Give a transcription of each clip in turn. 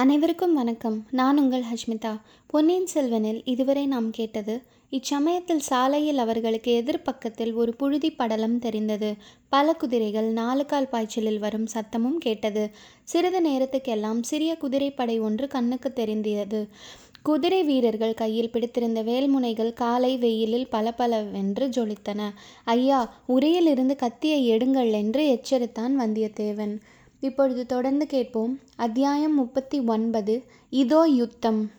அனைவருக்கும் வணக்கம். நான் உங்கள் ஹஷ்மிதா. பொன்னியின் செல்வனில் இதுவரை நாம் கேட்டது இச்சமயத்தில் சாலையில் அவர்களுக்கு எதிர்ப்பக்கத்தில் ஒரு புழுதி படலம் தெரிந்தது. பல குதிரைகள் நாலு கால் பாய்ச்சலில் வரும் சத்தமும் கேட்டது. சிறிது நேரத்துக்கெல்லாம் சிறிய குதிரைப்படை ஒன்று கண்ணுக்கு தெரிந்தது குதிரை வீரர்கள் கையில் பிடித்திருந்த வேல்முனைகள் காலை வெயிலில் பளபளவென்று ஜொலித்தன. ஐயா உரையிலிருந்து கத்தியை எடுங்கள் என்று எச்சரித்தான் வந்தியத்தேவன். இப்பொழுது தொடர்ந்து கேட்போம். அத்தியாயம் முப்பத்தி ஒன்பது இதோ யுத்தம்.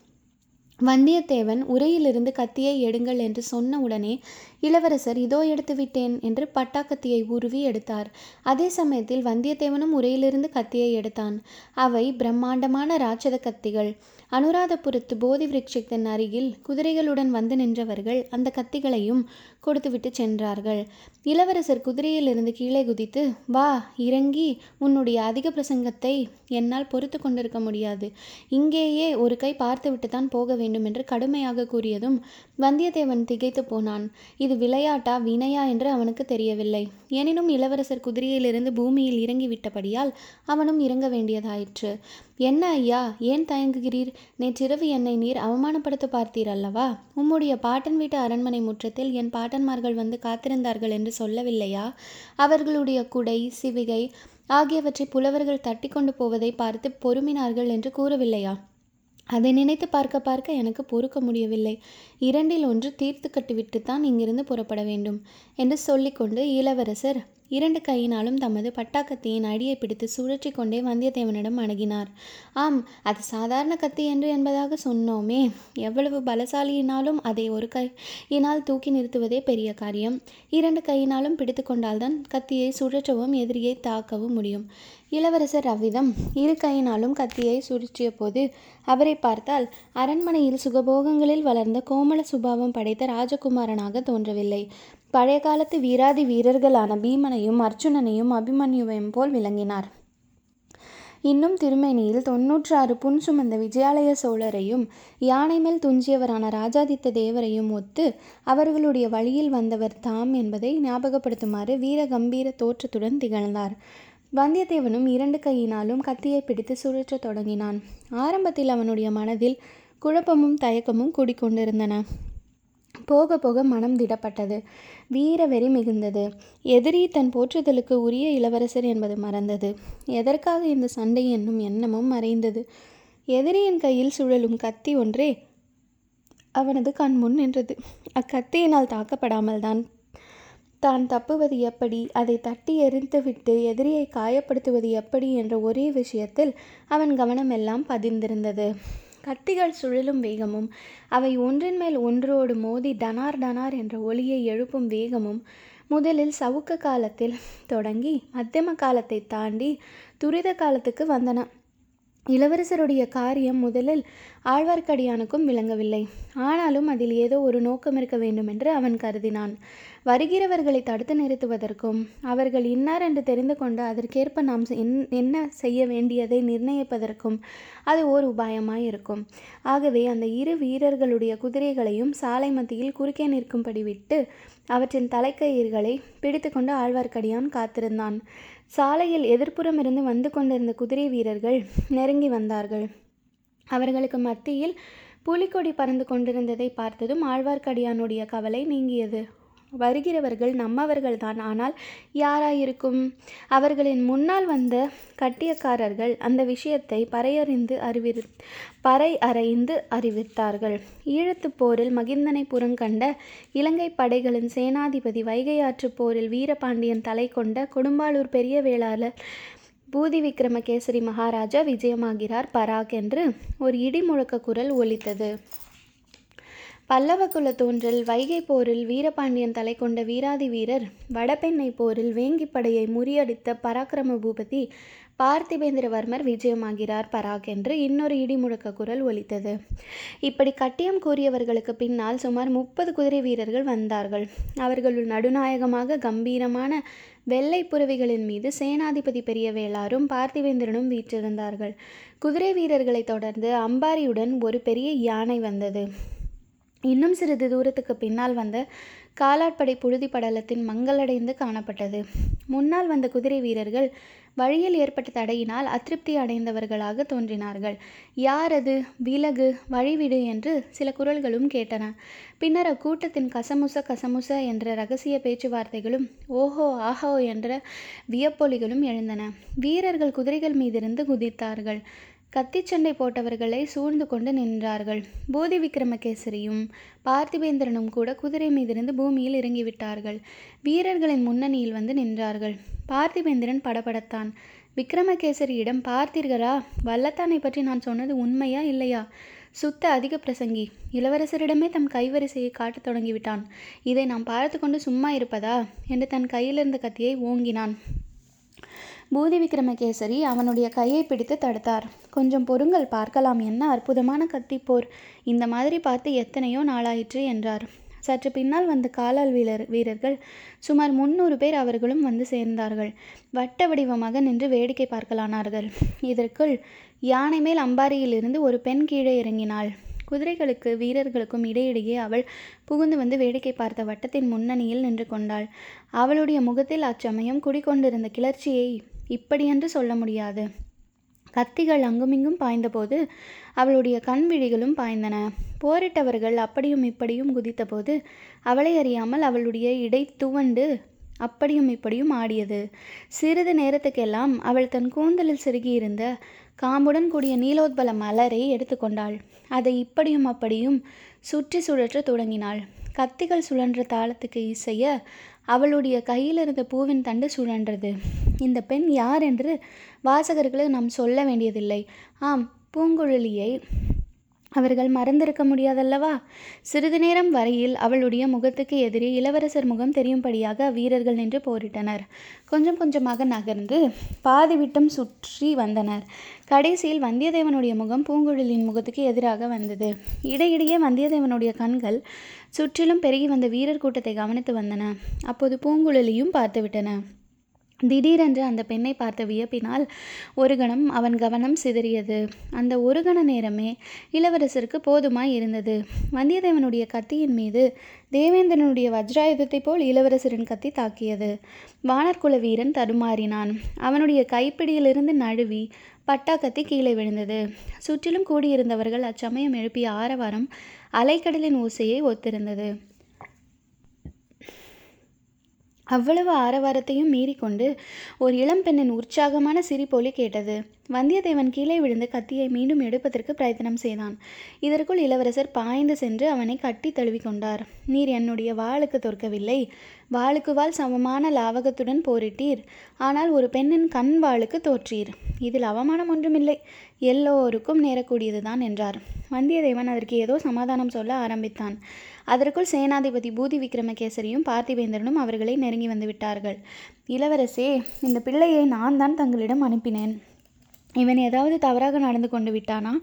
வந்தியத்தேவன் உரையிலிருந்து கத்தியை எடுங்கள் என்று சொன்ன உடனே இளவரசர் இதோ எடுத்து விட்டேன் என்று பட்டாக்கத்தியை உருவி எடுத்தார். அதே சமயத்தில் வந்தியத்தேவனும் உரையிலிருந்து கத்தியை எடுத்தான். அவை பிரம்மாண்டமான ராட்சத கத்திகள். அனுராதபுரத்து போதி விருட்சத்தின் அருகில் குதிரைகளுடன் வந்து நின்றவர்கள் அந்த கத்திகளையும் கொடுத்துவிட்டு சென்றார்கள். இளவரசர் குதிரையிலிருந்து கீழே குதித்து வா இறங்கி உன்னுடைய அதிக பிரசங்கத்தை என்னால் பொறுத்து கொண்டிருக்க முடியாது. இங்கேயே ஒரு கை பார்த்துவிட்டு தான் போக வேண்டும் என்று கடுமையாக கூறியதும் வந்தியத்தேவன் திகைத்து போனான். இது விளையாட்டா வினையா? என்று அவனுக்கு தெரியவில்லை. எனினும் இளவரசர் குதிரையிலிருந்து பூமியில் இறங்கிவிட்டபடியால் அவனும் இறங்க வேண்டியதாயிற்று. என்ன ஐயா ஏன் தயங்குகிறீர்? நேற்றிரவு என்னை நீர் அவமானப்படுத்த பார்த்தீர் அல்லவா? உம்முடைய பாட்டன் வீட்டு அரண்மனை முற்றத்தில் என் பாட்டன்மார்கள் வந்து காத்திருந்தார்கள் என்று சொல்லவில்லையா? அவர்களுடைய குடை சிவிகை ஆகியவற்றை புலவர்கள் தட்டி கொண்டு போவதை பார்த்து பொறுமினார்கள் என்று கூறவில்லையா? அதை நினைத்து பார்க்க பார்க்க எனக்கு பொறுக்க முடியவில்லை. இரண்டில் ஒன்று தீர்த்து கட்டிவிட்டு தான் இங்கிருந்து புறப்பட வேண்டும் என்று சொல்லிக்கொண்டு இளவரசர் இரண்டு கையினாலும் தமது பட்டாக்கத்தியின் அடியை பிடித்து சுழற்றி கொண்டே வந்தியத்தேவனிடம் அணுகினார். ஆம் அது சாதாரண கத்தி என்று என்பதாக சொன்னோமே. எவ்வளவு பலசாலியினாலும் அதை ஒரு கையினால் தூக்கி நிறுத்துவதே பெரிய காரியம். இரண்டு கையினாலும் பிடித்து கொண்டால்தான் கத்தியை சுழற்றவும் எதிரியை தாக்கவும் முடியும். இளவரசர் ரவிதம் இரு கையினாலும் கத்தியை சுழற்றிய போது அவரை பார்த்தால் அரண்மனையில் சுகபோகங்களில் வளர்ந்த கோமல சுபாவம் படைத்த ராஜகுமாரனாக தோன்றவில்லை. பழைய காலத்து வீராதி வீரர்களான பீமனையும் அர்ஜுனனையும் அபிமன்யுவையும் போல் விளங்கினார். இன்னும் திருமேனியில் தொன்னூற்றாறு புன் சுமந்த விஜயாலய சோழரையும் யானை மேல் துஞ்சியவரான ராஜாதித்த தேவரையும் ஒத்து அவர்களுடைய வழியில் வந்தவர் தாம் என்பதை ஞாபகப்படுத்துமாறு வீர கம்பீர தோற்றத்துடன் திகழ்ந்தார். வந்தியத்தேவனும் இரண்டு கையினாலும் கத்தியை பிடித்து சுழற்றத் தொடங்கினான். ஆரம்பத்தில் அவனுடைய மனதில் குழப்பமும் தயக்கமும் குடிக்கொண்டிருந்தன. போக போக மனம் திடப்பட்டது. வீர வெறி மிகுந்தது. எதிரி தன் போற்றுதலுக்கு உரிய இளவரசர் என்பது மறந்தது. எதற்காக இந்த சண்டை என்னும் எண்ணமும் மறைந்தது. எதிரியின் கையில் சுழலும் கத்தி ஒன்றே அவனது கண் முன் நின்றது. அக்கத்தியினால் தாக்கப்படாமல் தான் தான் தப்புவது எப்படி? அதை தட்டி எரிந்துவிட்டு எதிரியை காயப்படுத்துவது எப்படி? என்ற ஒரே விஷயத்தில் அவன் கவனமெல்லாம் பதிந்திருந்தது. கத்திகள் சுழலும் வேகமும் அவை ஒன்றின் மேல் ஒன்றோடு மோதி டனார் டனார் என்ற ஒளியை எழுப்பும் வேகமும் முதலில் சவுக்க காலத்தில் தொடங்கி மத்தியம காலத்தை தாண்டி துரித காலத்துக்கு வந்தன. இளவரசருடைய காரியம் முதலில் ஆழ்வார்க்கடியானுக்கும் விளங்கவில்லை. ஆனாலும் அதில் ஏதோ ஒரு நோக்கம் இருக்க வேண்டுமென்று அவன் கருதினான். வருகிறவர்களை தடுத்து நிறுத்துவதற்கும் அவர்கள் இன்னார் என்று தெரிந்து கொண்டு அதற்கேற்ப நாம் என்ன செய்ய வேண்டியதை நிர்ணயிப்பதற்கும் அது ஓர் உபாயமாய் இருக்கும். ஆகவே அந்த இரு வீரர்களுடைய குதிரைகளையும் சாலை மத்தியில் குறுக்கே நிற்கும்படி விட்டு அவற்றின் தலைக்கயிர்களை பிடித்து கொண்டு ஆழ்வார்க்கடியான் காத்திருந்தான். சாலையில் எதிர்ப்புறம் இருந்து வந்து கொண்டிருந்த குதிரை வீரர்கள் நெருங்கி வந்தார்கள். அவர்களுக்கு மத்தியில் புலிக்கொடி பறந்து கொண்டிருந்ததை பார்த்ததும் ஆழ்வார்க்கடியானுடைய கவலை நீங்கியது. வருகிறவர்கள் நம்மவர்கள்தான். ஆனால் யாராயிருக்கும்? அவர்களின் முன்னால் வந்த கட்டியக்காரர்கள் அந்த விஷயத்தை பறையறிந்து அறிவிர் பறை அறைந்து அறிவித்தார்கள். ஈழத்துப் போரில் மகிந்தனை புறங்கண்ட இலங்கை படைகளின் சேனாதிபதி வைகையாற்று போரில் வீரபாண்டியன் தலை கொண்ட கொடும்பாளூர் பெரிய வேளாளர் பூதி விக்ரமகேசரி மகாராஜா விஜயமாகிறார் பராக் என்று ஒரு இடி முழக்க குரல் ஒலித்தது. பல்லவ குல தோன்றல் வைகை போரில் வீரபாண்டியன் தலை கொண்ட வீராதி வீரர் வடபெண்ணை போரில் வேங்கிப்படையை முறியடித்த பராக்கிரம பூபதி பார்த்திபேந்திரவர்மர் விஜயமாகிறார் பராக் என்று இன்னொரு இடிமுழக்க குரல் ஒலித்தது. இப்படி கட்டியம் கூறியவர்களுக்கு பின்னால் சுமார் முப்பது குதிரை வீரர்கள் வந்தார்கள். அவர்களுள் நடுநாயகமாக கம்பீரமான வெள்ளை புறவிகளின் மீது சேனாதிபதி பெரிய வேளாரும் பார்த்திவேந்திரனும் வீற்றிருந்தார்கள். குதிரை வீரர்களை தொடர்ந்து அம்பாரியுடன் ஒரு பெரிய யானை வந்தது. இன்னும் சிறிது தூரத்துக்கு பின்னால் வந்த காலாட்படை புழுதி படலத்தின் மங்களடைந்து காணப்பட்டது. முன்னால் வந்த குதிரை வீரர்கள் வழியில் ஏற்பட்ட தடையினால் அதிருப்தி அடைந்தவர்களாக தோன்றினார்கள். யார் அது? விலகு வழிவிடு என்று சில குரல்களும் கேட்டன. பின்னர் அக்கூட்டத்தின் கசமுச கசமுச என்ற ரகசிய பேச்சுவார்த்தைகளும் ஓஹோ ஆஹோ என்ற வியப்பொலிகளும் எழுந்தன. வீரர்கள் குதிரைகள் மீதிருந்து குதித்தார்கள். கத்தி சண்டை போட்டவர்களை சூழ்ந்து கொண்டு நின்றார்கள். போதி விக்ரமகேசரியும் பார்த்திபேந்திரனும் கூட குதிரை மீதிருந்து பூமியில் இறங்கிவிட்டார்கள். வீரர்களின் முன்னணியில் வந்து நின்றார்கள். பார்த்திபேந்திரன் படபடத்தான். விக்ரமகேசரியிடம் பார்த்தீர்களா? வல்லத்தானை பற்றி நான் சொன்னது உண்மையா இல்லையா? சுத்த அதிக பிரசங்கி. இளவரசரிடமே தம் கைவரிசையை காட்டத் தொடங்கிவிட்டான். இதை நாம் பார்த்து கொண்டு சும்மா இருப்பதா? என்று தன் கையிலிருந்த கத்தியை ஓங்கினான். பூதி விக்ரமகேசரி அவனுடைய கையை பிடித்து தடுத்தார். கொஞ்சம் பொறுங்கள் பார்க்கலாம் என்ன அற்புதமான கத்திப்போர். இந்த மாதிரி பார்த்து எத்தனையோ நாளாயிற்று என்றார். சற்று பின்னால் வந்த காலால் வீரர் வீரர்கள் சுமார் முன்னூறு பேர் அவர்களும் வந்து சேர்ந்தார்கள். வட்ட வடிவமாக நின்று வேடிக்கை பார்க்கலானார்கள். இதற்குள் யானை மேல் அம்பாரியிலிருந்து ஒரு பெண் கீழே இறங்கினாள். குதிரைகளுக்கு வீரர்களுக்கும் இடையிடையே அவள் புகுந்து வந்து வேடிக்கை பார்த்த வட்டத்தின் முன்னணியில் நின்று கொண்டாள். அவளுடைய முகத்தில் அச்சமயம் குடிக்கொண்டிருந்த கிளர்ச்சியை இப்படியென்று சொல்ல முடியாது. கத்திகள் அங்குமிங்கும் பாய்ந்தபோது அவளுடைய கண் விழிகளும் பாய்ந்தன. போரிட்டவர்கள் அப்படியும் இப்படியும் குதித்தபோது அவளை அறியாமல் அவளுடைய இடை துவண்டு அப்படியும் இப்படியும் ஆடியது. சிறிது நேரத்துக்கெல்லாம் அவள் தன் கூந்தலில் செருகியிருந்த காம்புடன் கூடிய நீலோத்பல மலரை எடுத்துக்கொண்டாள். அதை இப்படியும் அப்படியும் சுற்றி சுழற்ற தொடங்கினாள். கத்திகள் சுழன்ற தாளத்துக்கு இசைய அவளுடைய கையில் இருந்த பூவின் தண்டு சுழன்றது. இந்த பெண் யார் என்று வாசகர்களுக்கு நாம் சொல்ல வேண்டியதில்லை. ஆம் பூங்குழலியை அவர்கள் மறந்திருக்க முடியாதல்லவா? சிறிது நேரம் வரையில் அவளுடைய முகத்துக்கு எதிரே இளவரசர் முகம் தெரியும்படியாக வீரர்கள் நின்று போரிட்டனர். கொஞ்சம் கொஞ்சமாக நகர்ந்து பாதி விட்டம் சுற்றி வந்தனர். கடைசியில் வந்தியத்தேவனுடைய முகம் பூங்குழலியின் முகத்துக்கு எதிராக வந்தது. இடையிடையே வந்தியத்தேவனுடைய கண்கள் சுற்றிலும் பெருகி வந்த வீரர் கூட்டத்தை கவனித்து வந்தன. அப்போது பூங்குழலியும் பார்த்துவிட்டன. திடீரென்று அந்த பெண்ணை பார்த்த வியப்பினால் ஒரு கணம் அவன் கவனம் சிதறியது. அந்த ஒரு கண நேரமே இளவரசருக்கு போதுமாய் இருந்தது. வந்தியத்தேவனுடைய கத்தியின் மீது தேவேந்திரனுடைய வஜ்ராயுதத்தைப் போல் இளவரசரின் கத்தி தாக்கியது. வானர்குல வீரன் தடுமாறினான். அவனுடைய கைப்பிடியிலிருந்து நழுவி பட்டா கத்தி கீழே விழுந்தது. சுற்றிலும் கூடியிருந்தவர்கள் அச்சமயம் எழுப்பிய ஆரவாரம் அலைக்கடலின் ஓசையை ஒத்திருந்தது. அவ்வளவு ஆரவாரத்தையும் மீறிக்கொண்டு ஒரு இளம்பெண்ணின் உற்சாகமான சிரிப்பொலி கேட்டது. வந்தியத்தேவன் கீழே விழுந்து கத்தியை மீண்டும் எடுப்பதற்கு பிரயத்தனம் செய்தான். இதற்குள் இளவரசர் பாய்ந்து சென்று அவனை கட்டி தழுவிக்கொண்டார். நீர் என்னுடைய வாளுக்கு தோற்கவில்லை. வாளுக்கு வாள் சமமான லாவகத்துடன் போரிட்டீர். ஆனால் ஒரு பெண்ணின் கண் வாளுக்கு தோற்றீர். இதில் அவமானம் ஒன்றுமில்லை. எல்லோருக்கும் நேரக்கூடியதுதான் என்றார். வந்தியத்தேவன் அதற்கு ஏதோ சமாதானம் சொல்ல ஆரம்பித்தான். அதற்குள் சேனாதிபதி பூதி விக்ரமகேசரியும் பார்த்திவேந்தரனும் அவர்களை நெருங்கி வந்து விட்டார்கள் இளவரசே இந்த பிள்ளையை நான் தான் தங்களிடம் அனுப்பினேன். இவன் ஏதாவது தவறாக நடந்து கொண்டு விட்டானா?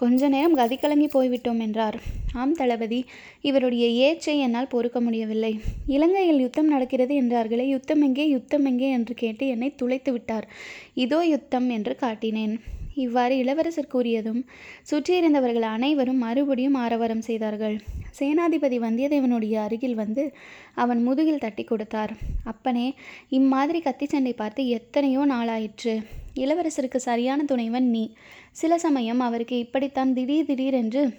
கொஞ்ச நேரம் கதி கலங்கி போய்விட்டோம் என்றார். ஆம் தளபதி இவருடைய ஏச்சை என்னால் பொறுக்க முடியவில்லை. இலங்கையில் யுத்தம் நடக்கிறது என்றார்களே யுத்தம் எங்கே யுத்தம் எங்கே என்று கேட்டு என்னை துளைத்து விட்டார். இதோ யுத்தம் என்று காட்டினேன். இவ்வாறு இளவரசர் கூறியதும் சுற்றியிருந்தவர்கள் அனைவரும் மறுபடியும் ஆரவாரம் செய்தார்கள். சேனாதிபதி வந்தியத்தேவனுடைய அருகில் வந்து அவன் முதுகில் தட்டி கொடுத்தார். அப்பனே இம்மாதிரி கத்தி சண்டை பார்த்து எத்தனையோ நாளாயிற்று. இளவரசருக்கு சரியான துணைவன் நீ. சில சமயம் அவருக்கு இப்படித்தான் திடீர் திடீரென்று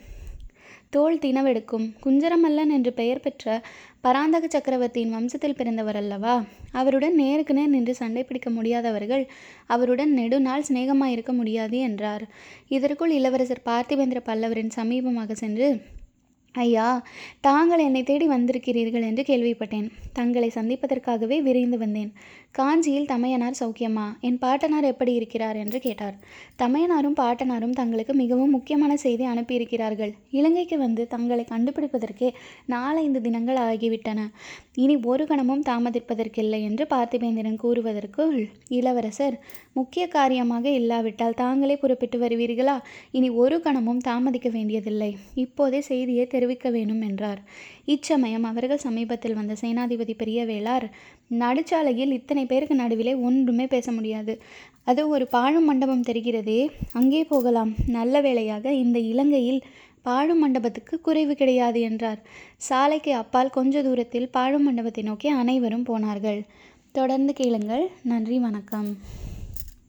தோல் தினவெடுக்கும் குஞ்சரமல்லன் என்று பெயர் பெற்ற பராந்தக சக்கரவர்த்தியின் வம்சத்தில் பிறந்தவர் அல்லவா அவருடன் நேருக்கு நேர் நின்று சண்டை பிடிக்க முடியாதவர்கள் அவருடன் நெடுநாள் சிநேகமாயிருக்க முடியாது என்றார். இதற்குள் இளவரசர் பார்த்திபேந்திர பல்லவரின் சமீபமாக சென்று ஐயா தாங்கள் என்னை தேடி வந்திருக்கிறீர்கள் என்று கேள்விப்பட்டேன். தங்களை சந்திப்பதற்காகவே விரைந்து வந்தேன். காஞ்சியில் தமையனார் சௌக்கியமா? என் பாட்டனார் எப்படி இருக்கிறார்? என்று கேட்டார். தமையனாரும் பாட்டனாரும் தங்களுக்கு மிகவும் முக்கியமான செய்தி அனுப்பியிருக்கிறார்கள். இலங்கைக்கு வந்து தங்களை கண்டுபிடிப்பதற்கே நாலைந்து தினங்கள் ஆகிவிட்டன. இனி ஒரு கணமும் தாமதிப்பதற்கில்லை என்று பார்த்திபேந்திரன் கூறுவதற்குள் இளவரசர் முக்கிய காரியமாக இல்லாவிட்டால் தாங்களே புறப்பட்டு வருவீர்களா? இனி ஒரு கணமும் தாமதிக்க வேண்டியதில்லை. இப்போதே செய்தியை தெரிவிக்க வேணும் என்றார் இச்சமயம் அவர்கள் சமீபத்தில் வந்த சேனாதிபதி பெரிய வேளார் நடுச்சாலையில் இத்தனை பேருக்கு நடுவிலே ஒன்றுமே பேச முடியாது. அது ஒரு பாழும் மண்டபம் தெரிகிறதே. அங்கே போகலாம். நல்ல வேளையாக இந்த இலங்கையில் பாழும் மண்டபத்துக்கு குறைவு கிடையாது என்றார். சாலைக்கு அப்பால் கொஞ்ச தூரத்தில் பாழும் மண்டபத்தை நோக்கி அனைவரும் போனார்கள். தொடர்ந்து கேளுங்கள். நன்றி. வணக்கம்.